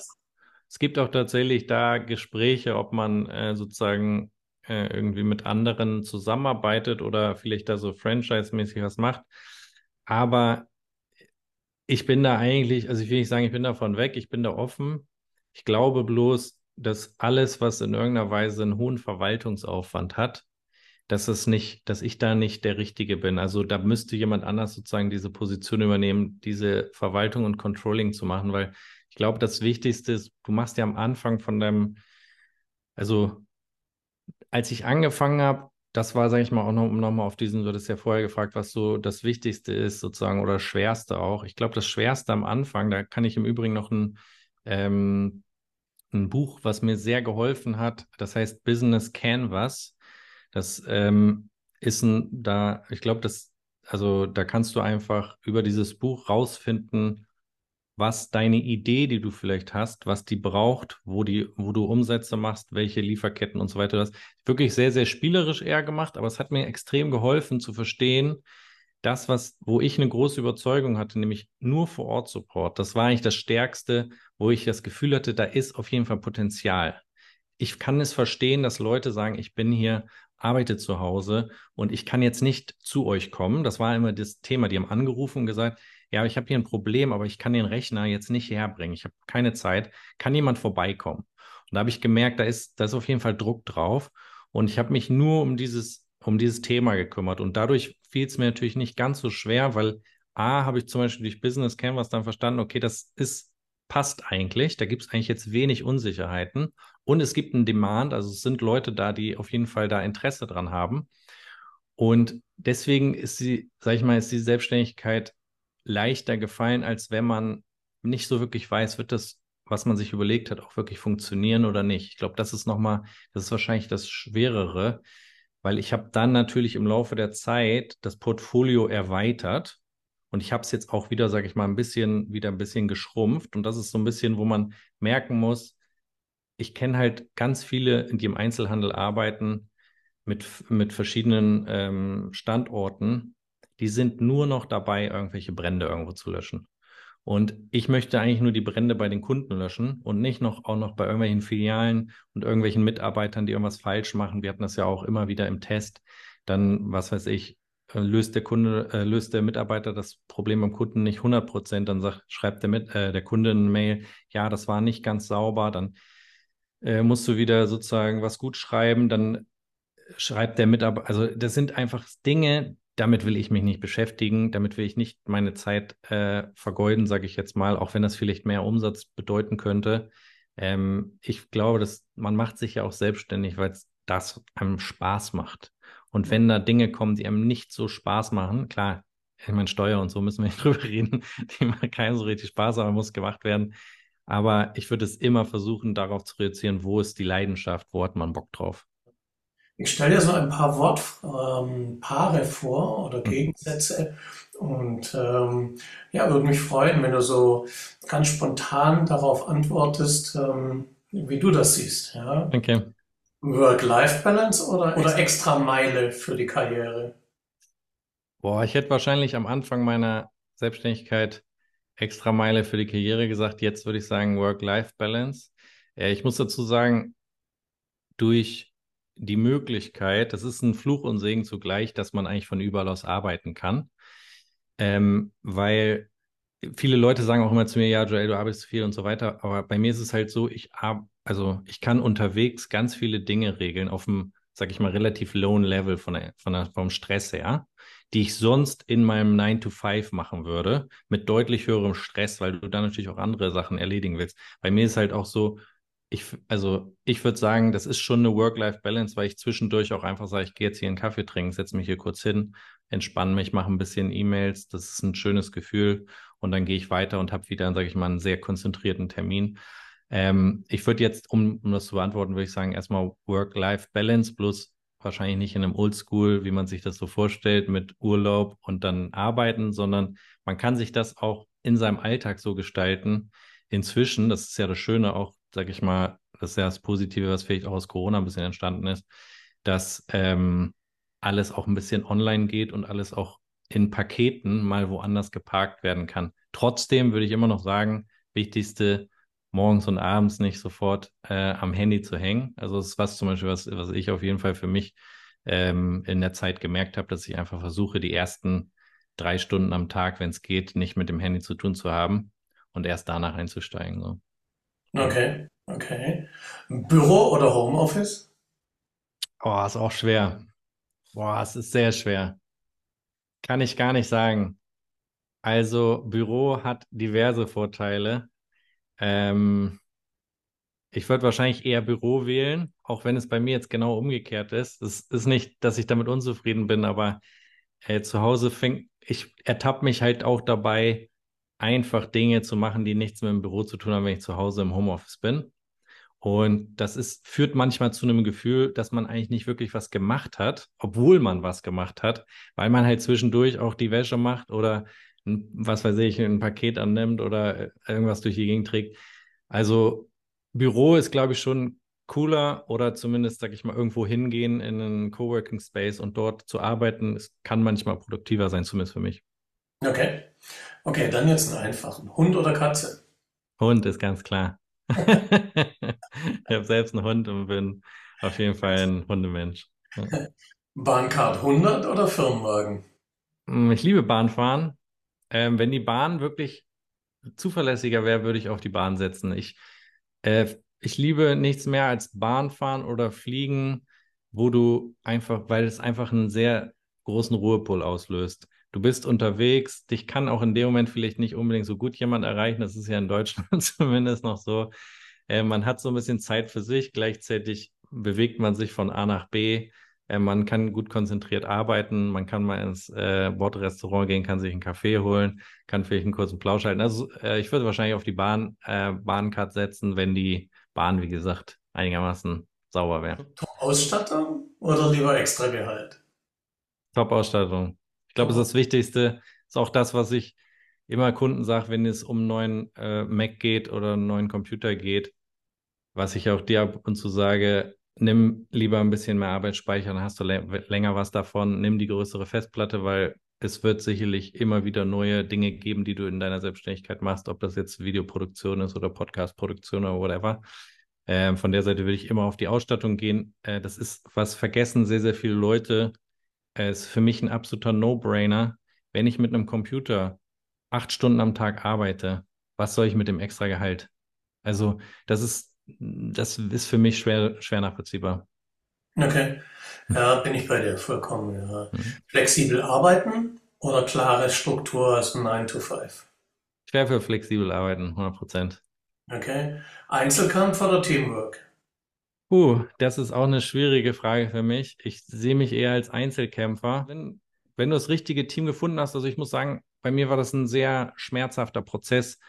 es gibt auch tatsächlich da Gespräche, ob man äh, sozusagen äh, irgendwie mit anderen zusammenarbeitet oder vielleicht da so franchise-mäßig was macht. Aber ich bin da eigentlich, also ich will nicht sagen, ich bin davon weg, ich bin da offen. Ich glaube bloß, dass alles, was in irgendeiner Weise einen hohen Verwaltungsaufwand hat, dass es nicht, dass ich da nicht der Richtige bin. Also da müsste jemand anders sozusagen diese Position übernehmen, diese Verwaltung und Controlling zu machen, weil ich glaube, das Wichtigste ist, du machst ja am Anfang von deinem, also als ich angefangen habe, das war, sage ich mal, auch noch, nochmal auf diesen, du hattest ja vorher gefragt, was so das Wichtigste ist, sozusagen, oder Schwerste auch. Ich glaube, das Schwerste am Anfang, da kann ich im Übrigen noch ein, ähm, ein Buch, was mir sehr geholfen hat, das heißt Business Canvas. Das ähm, ist ein, da, ich glaube, das, also da kannst du einfach über dieses Buch rausfinden, was deine Idee, die du vielleicht hast, was die braucht, wo die, wo du Umsätze machst, welche Lieferketten und so weiter. Das ist wirklich sehr, sehr spielerisch eher gemacht, aber es hat mir extrem geholfen zu verstehen, das, was, wo ich eine große Überzeugung hatte, nämlich nur vor Ort Support. Das war eigentlich das Stärkste, wo ich das Gefühl hatte, da ist auf jeden Fall Potenzial. Ich kann es verstehen, dass Leute sagen, ich bin hier, arbeite zu Hause und ich kann jetzt nicht zu euch kommen. Das war immer das Thema. Die haben angerufen und gesagt, ja, ich habe hier ein Problem, aber ich kann den Rechner jetzt nicht herbringen. Ich habe keine Zeit. Kann jemand vorbeikommen? Und da habe ich gemerkt, da ist, da ist auf jeden Fall Druck drauf. Und ich habe mich nur um dieses, um dieses Thema gekümmert. Und dadurch fiel es mir natürlich nicht ganz so schwer, weil A, habe ich zum Beispiel durch Business Canvas dann verstanden, okay, das ist, passt eigentlich. Da gibt es eigentlich jetzt wenig Unsicherheiten. Und es gibt einen Demand, also es sind Leute da, die auf jeden Fall da Interesse dran haben. Und deswegen ist sie, sage ich mal, ist die Selbstständigkeit leichter gefallen, als wenn man nicht so wirklich weiß, wird das, was man sich überlegt hat, auch wirklich funktionieren oder nicht. Ich glaube, das ist nochmal, das ist wahrscheinlich das Schwerere, weil ich habe dann natürlich im Laufe der Zeit das Portfolio erweitert und ich habe es jetzt auch wieder, sage ich mal, ein bisschen, wieder ein bisschen geschrumpft und das ist so ein bisschen, wo man merken muss, ich kenne halt ganz viele, die im Einzelhandel arbeiten, mit, mit verschiedenen ähm, Standorten die sind nur noch dabei, irgendwelche Brände irgendwo zu löschen. Und ich möchte eigentlich nur die Brände bei den Kunden löschen und nicht noch auch noch bei irgendwelchen Filialen und irgendwelchen Mitarbeitern, die irgendwas falsch machen. Wir hatten das ja auch immer wieder im Test. Dann, was weiß ich, äh, löst der Kunde, äh, löst der Mitarbeiter das Problem beim Kunden nicht 100 Prozent, dann sagt, schreibt der, mit, äh, der Kunde eine Mail, ja, das war nicht ganz sauber, dann äh, musst du wieder sozusagen was gut schreiben, dann schreibt der Mitarbeiter, also das sind einfach Dinge, damit will ich mich nicht beschäftigen, damit will ich nicht meine Zeit äh, vergeuden, sage ich jetzt mal, auch wenn das vielleicht mehr Umsatz bedeuten könnte. Ähm, ich glaube, dass man macht sich ja auch selbstständig, weil es das einem Spaß macht. Und wenn da Dinge kommen, die einem nicht so Spaß machen, klar, ich meine, Steuer und so müssen wir <laughs> nicht drüber reden, die machen keinen so richtig Spaß, aber muss gemacht werden. Aber ich würde es immer versuchen, darauf zu reduzieren, wo ist die Leidenschaft, wo hat man Bock drauf. Ich stelle dir so ein paar Wortpaare ähm, vor oder mhm. Gegensätze und ähm, ja, würde mich freuen, wenn du so ganz spontan darauf antwortest, ähm, wie du das siehst. Ja? Okay. Work-Life-Balance oder, oder extra Meile für die Karriere? Boah, ich hätte wahrscheinlich am Anfang meiner Selbstständigkeit extra Meile für die Karriere gesagt. Jetzt würde ich sagen Work-Life-Balance. Äh, ich muss dazu sagen, durch die Möglichkeit, das ist ein Fluch und Segen zugleich, dass man eigentlich von überall aus arbeiten kann. Ähm, weil viele Leute sagen auch immer zu mir, ja, Joel, du arbeitest viel und so weiter. Aber bei mir ist es halt so, ich also ich kann unterwegs ganz viele Dinge regeln auf einem, sag ich mal, relativ lowen Level von der, von der, vom Stress her, die ich sonst in meinem 9 to 5 machen würde, mit deutlich höherem Stress, weil du dann natürlich auch andere Sachen erledigen willst. Bei mir ist halt auch so, ich, also ich würde sagen, das ist schon eine Work-Life-Balance, weil ich zwischendurch auch einfach sage, ich gehe jetzt hier einen Kaffee trinken, setze mich hier kurz hin, entspanne mich, mache ein bisschen E-Mails, das ist ein schönes Gefühl und dann gehe ich weiter und habe wieder, sage ich mal, einen sehr konzentrierten Termin. Ähm, ich würde jetzt, um, um das zu beantworten, würde ich sagen, erstmal Work-Life-Balance bloß wahrscheinlich nicht in einem Oldschool, wie man sich das so vorstellt, mit Urlaub und dann arbeiten, sondern man kann sich das auch in seinem Alltag so gestalten. Inzwischen, das ist ja das Schöne auch, sage ich mal, das ist ja das Positive, was vielleicht auch aus Corona ein bisschen entstanden ist, dass ähm, alles auch ein bisschen online geht und alles auch in Paketen mal woanders geparkt werden kann. Trotzdem würde ich immer noch sagen, wichtigste morgens und abends nicht sofort äh, am Handy zu hängen. Also das ist was zum Beispiel, was, was ich auf jeden Fall für mich ähm, in der Zeit gemerkt habe, dass ich einfach versuche, die ersten drei Stunden am Tag, wenn es geht, nicht mit dem Handy zu tun zu haben und erst danach einzusteigen. So. Okay, okay. Büro oder Homeoffice? Oh, ist auch schwer. Boah, es ist sehr schwer. Kann ich gar nicht sagen. Also Büro hat diverse Vorteile. Ähm, ich würde wahrscheinlich eher Büro wählen, auch wenn es bei mir jetzt genau umgekehrt ist. Es ist nicht, dass ich damit unzufrieden bin, aber äh, zu Hause fängt, ich ertappe mich halt auch dabei, einfach Dinge zu machen, die nichts mit dem Büro zu tun haben, wenn ich zu Hause im Homeoffice bin. Und das ist, führt manchmal zu einem Gefühl, dass man eigentlich nicht wirklich was gemacht hat, obwohl man was gemacht hat, weil man halt zwischendurch auch die Wäsche macht oder was weiß ich, ein Paket annimmt oder irgendwas durch die Gegend trägt. Also Büro ist, glaube ich, schon cooler oder zumindest, sag ich mal, irgendwo hingehen in einen Coworking Space und dort zu arbeiten. Es kann manchmal produktiver sein, zumindest für mich. Okay. Okay, dann jetzt einen einfachen. Hund oder Katze? Hund ist ganz klar. <laughs> ich habe selbst einen Hund und bin auf jeden Fall ein Hundemensch. Bahncard 100 oder Firmenwagen? Ich liebe Bahnfahren. Ähm, wenn die Bahn wirklich zuverlässiger wäre, würde ich auf die Bahn setzen. Ich, äh, ich liebe nichts mehr als Bahnfahren oder Fliegen, wo du einfach, weil es einfach einen sehr großen Ruhepol auslöst. Du bist unterwegs, dich kann auch in dem Moment vielleicht nicht unbedingt so gut jemand erreichen. Das ist ja in Deutschland <laughs> zumindest noch so. Äh, man hat so ein bisschen Zeit für sich, gleichzeitig bewegt man sich von A nach B. Äh, man kann gut konzentriert arbeiten, man kann mal ins äh, Bordrestaurant gehen, kann sich einen Kaffee holen, kann vielleicht einen kurzen Plausch halten. Also äh, ich würde wahrscheinlich auf die Bahn, äh, Bahncard setzen, wenn die Bahn, wie gesagt, einigermaßen sauber wäre. Top-Ausstattung oder lieber extra Gehalt? Top-Ausstattung. Ich glaube, das, das Wichtigste ist auch das, was ich immer Kunden sage, wenn es um einen neuen äh, Mac geht oder einen neuen Computer geht, was ich auch dir ab und zu sage, nimm lieber ein bisschen mehr Arbeitsspeicher, dann hast du länger was davon. Nimm die größere Festplatte, weil es wird sicherlich immer wieder neue Dinge geben, die du in deiner Selbstständigkeit machst, ob das jetzt Videoproduktion ist oder Podcastproduktion oder whatever. Ähm, von der Seite würde ich immer auf die Ausstattung gehen. Äh, das ist, was vergessen sehr, sehr viele Leute. Ist für mich ein absoluter No-Brainer. Wenn ich mit einem Computer acht Stunden am Tag arbeite, was soll ich mit dem extra Gehalt? Also, das ist das ist für mich schwer, schwer nachvollziehbar. Okay, ja, bin ich bei dir vollkommen. Ja. Mhm. Flexibel arbeiten oder klare Struktur als 9 to 5? Schwer für flexibel arbeiten, 100 Prozent. Okay, Einzelkampf oder Teamwork? Uh, das ist auch eine schwierige Frage für mich. Ich sehe mich eher als Einzelkämpfer. Wenn, wenn du das richtige Team gefunden hast, also ich muss sagen, bei mir war das ein sehr schmerzhafter Prozess,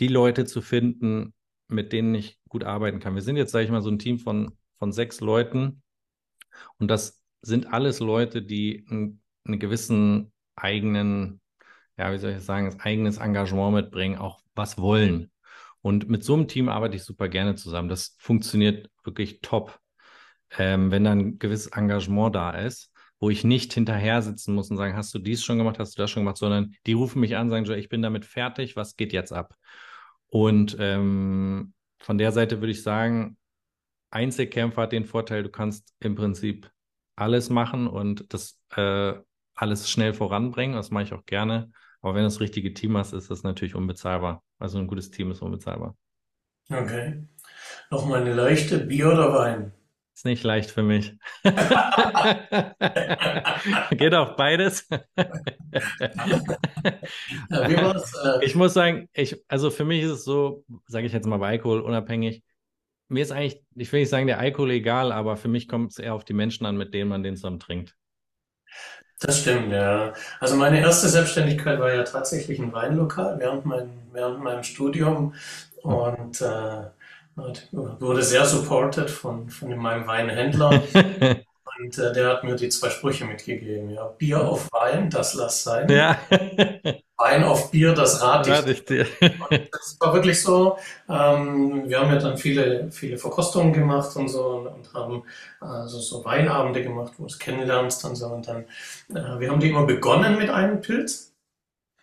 die Leute zu finden, mit denen ich gut arbeiten kann. Wir sind jetzt, sage ich mal, so ein Team von, von sechs Leuten und das sind alles Leute, die einen, einen gewissen eigenen, ja, wie soll ich sagen, eigenes Engagement mitbringen, auch was wollen. Und mit so einem Team arbeite ich super gerne zusammen. Das funktioniert wirklich top, ähm, wenn dann ein gewisses Engagement da ist, wo ich nicht hinterher sitzen muss und sagen, hast du dies schon gemacht, hast du das schon gemacht, sondern die rufen mich an, sagen, ich bin damit fertig, was geht jetzt ab? Und ähm, von der Seite würde ich sagen, Einzelkämpfer hat den Vorteil, du kannst im Prinzip alles machen und das äh, alles schnell voranbringen. Das mache ich auch gerne. Aber wenn du das richtige Team hast, ist das natürlich unbezahlbar. Also ein gutes Team ist unbezahlbar. Okay. Nochmal eine leichte Bier oder Wein? Ist nicht leicht für mich. <laughs> Geht auch beides. ich muss sagen, ich, also für mich ist es so, sage ich jetzt mal bei Alkohol unabhängig, mir ist eigentlich, ich will nicht sagen, der Alkohol egal, aber für mich kommt es eher auf die Menschen an, mit denen man den zusammen trinkt. Das stimmt, ja. Also meine erste Selbstständigkeit war ja tatsächlich ein Weinlokal während, mein, während meinem Studium und äh, wurde sehr supported von, von meinem Weinhändler. <laughs> und äh, der hat mir die zwei Sprüche mitgegeben. Ja, Bier auf Wein, das lass sein. Ja. <laughs> Wein auf Bier, das rate ich, ich dir. das war wirklich so. Ähm, wir haben ja dann viele, viele Verkostungen gemacht und so und, und haben also so Weinabende gemacht, wo es kennenlernst und so. Und dann, äh, wir haben die immer begonnen mit einem Pilz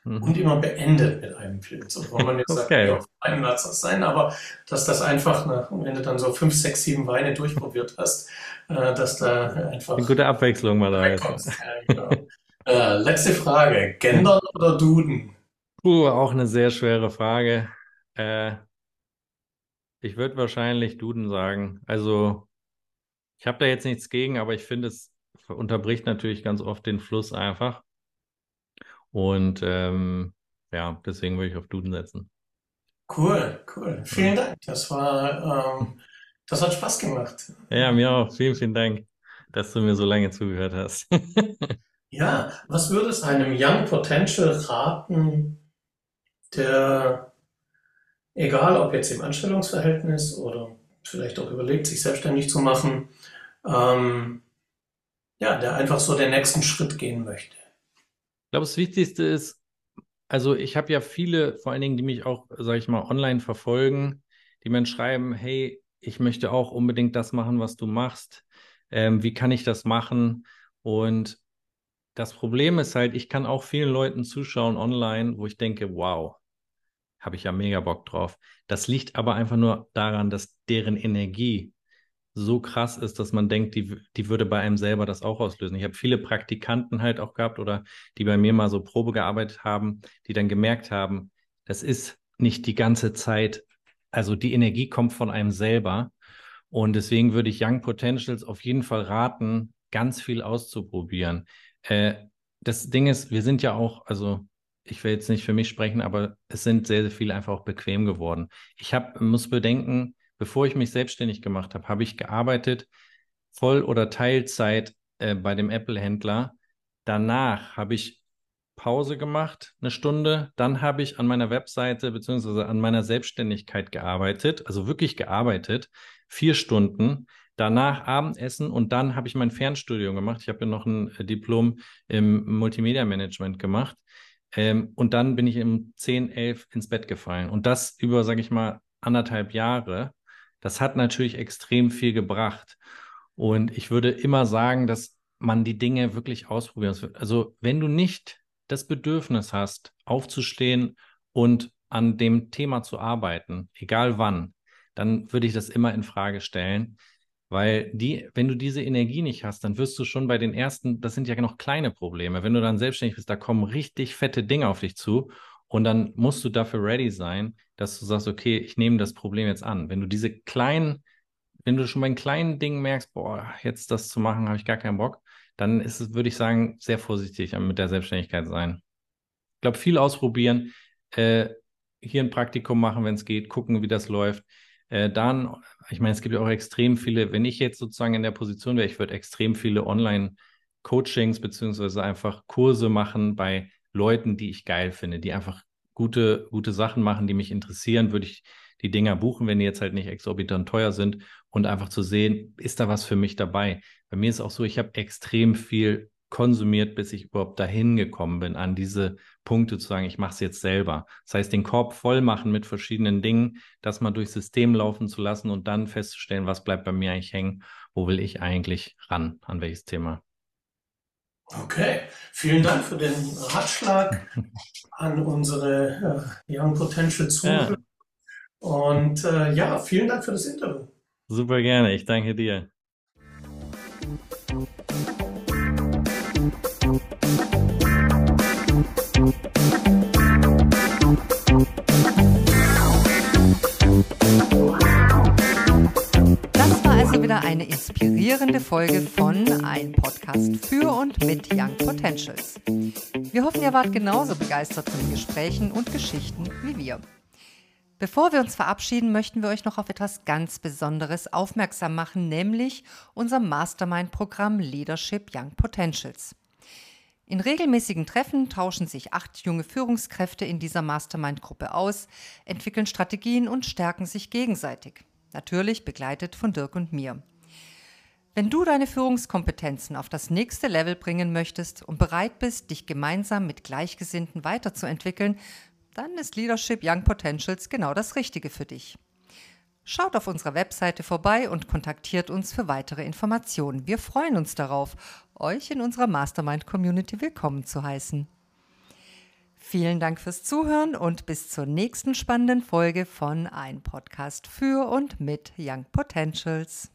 mhm. und immer beendet mit einem Pilz. Und wo man jetzt sagt, ja, einen das sein, aber dass das einfach, nach, wenn du dann so fünf, sechs, sieben Weine durchprobiert hast, äh, dass da einfach. Eine gute Abwechslung mal da ist. Ja, genau. Äh, letzte Frage. Gendern oder Duden? Puh, auch eine sehr schwere Frage. Äh, ich würde wahrscheinlich Duden sagen. Also, ich habe da jetzt nichts gegen, aber ich finde, es unterbricht natürlich ganz oft den Fluss einfach. Und ähm, ja, deswegen würde ich auf Duden setzen. Cool, cool. Vielen Dank. Das war, ähm, das hat Spaß gemacht. Ja, mir auch. Vielen, vielen Dank, dass du mir so lange zugehört hast. <laughs> Ja, was würdest du einem Young Potential raten, der, egal ob jetzt im Anstellungsverhältnis oder vielleicht auch überlegt, sich selbstständig zu machen, ähm, ja, der einfach so den nächsten Schritt gehen möchte? Ich glaube, das Wichtigste ist, also ich habe ja viele, vor allen Dingen, die mich auch, sage ich mal, online verfolgen, die mir schreiben, hey, ich möchte auch unbedingt das machen, was du machst. Ähm, wie kann ich das machen? Und das Problem ist halt, ich kann auch vielen Leuten zuschauen online, wo ich denke, wow, habe ich ja mega Bock drauf. Das liegt aber einfach nur daran, dass deren Energie so krass ist, dass man denkt, die, die würde bei einem selber das auch auslösen. Ich habe viele Praktikanten halt auch gehabt oder die bei mir mal so Probe gearbeitet haben, die dann gemerkt haben, das ist nicht die ganze Zeit, also die Energie kommt von einem selber. Und deswegen würde ich Young Potentials auf jeden Fall raten, ganz viel auszuprobieren. Äh, das Ding ist, wir sind ja auch, also ich will jetzt nicht für mich sprechen, aber es sind sehr, sehr viele einfach auch bequem geworden. Ich hab, muss bedenken, bevor ich mich selbstständig gemacht habe, habe ich gearbeitet, Voll- oder Teilzeit äh, bei dem Apple-Händler. Danach habe ich Pause gemacht, eine Stunde. Dann habe ich an meiner Webseite beziehungsweise an meiner Selbstständigkeit gearbeitet, also wirklich gearbeitet, vier Stunden danach Abendessen und dann habe ich mein Fernstudium gemacht. Ich habe noch ein äh, Diplom im Multimedia Management gemacht. Ähm, und dann bin ich um 10, 11 ins Bett gefallen. Und das über, sage ich mal, anderthalb Jahre. Das hat natürlich extrem viel gebracht. Und ich würde immer sagen, dass man die Dinge wirklich ausprobieren muss. Also wenn du nicht das Bedürfnis hast, aufzustehen und an dem Thema zu arbeiten, egal wann, dann würde ich das immer in Frage stellen. Weil die, wenn du diese Energie nicht hast, dann wirst du schon bei den ersten, das sind ja noch kleine Probleme. Wenn du dann selbstständig bist, da kommen richtig fette Dinge auf dich zu. Und dann musst du dafür ready sein, dass du sagst, okay, ich nehme das Problem jetzt an. Wenn du diese kleinen, wenn du schon bei kleinen Dingen merkst, boah, jetzt das zu machen, habe ich gar keinen Bock, dann ist es, würde ich sagen, sehr vorsichtig mit der Selbstständigkeit sein. Ich glaube, viel ausprobieren, äh, hier ein Praktikum machen, wenn es geht, gucken, wie das läuft. Äh, dann, ich meine, es gibt ja auch extrem viele, wenn ich jetzt sozusagen in der Position wäre, ich würde extrem viele Online-Coachings beziehungsweise einfach Kurse machen bei Leuten, die ich geil finde, die einfach gute, gute Sachen machen, die mich interessieren, würde ich die Dinger buchen, wenn die jetzt halt nicht exorbitant teuer sind und einfach zu sehen, ist da was für mich dabei. Bei mir ist auch so, ich habe extrem viel konsumiert, bis ich überhaupt dahin gekommen bin, an diese Punkte zu sagen, ich mache es jetzt selber. Das heißt, den Korb voll machen mit verschiedenen Dingen, das mal durchs System laufen zu lassen und dann festzustellen, was bleibt bei mir eigentlich hängen, wo will ich eigentlich ran, an welches Thema. Okay, vielen Dank für den Ratschlag <laughs> an unsere äh, Young Potential Zuhörer. Ja. Und äh, ja, vielen Dank für das Interview. Super gerne, ich danke dir. Wieder eine inspirierende Folge von Ein Podcast für und mit Young Potentials. Wir hoffen, ihr wart genauso begeistert von den Gesprächen und Geschichten wie wir. Bevor wir uns verabschieden, möchten wir euch noch auf etwas ganz Besonderes aufmerksam machen, nämlich unser Mastermind-Programm Leadership Young Potentials. In regelmäßigen Treffen tauschen sich acht junge Führungskräfte in dieser Mastermind-Gruppe aus, entwickeln Strategien und stärken sich gegenseitig. Natürlich begleitet von Dirk und mir. Wenn du deine Führungskompetenzen auf das nächste Level bringen möchtest und bereit bist, dich gemeinsam mit Gleichgesinnten weiterzuentwickeln, dann ist Leadership Young Potentials genau das Richtige für dich. Schaut auf unserer Webseite vorbei und kontaktiert uns für weitere Informationen. Wir freuen uns darauf, euch in unserer Mastermind Community willkommen zu heißen. Vielen Dank fürs Zuhören und bis zur nächsten spannenden Folge von Ein Podcast für und mit Young Potentials.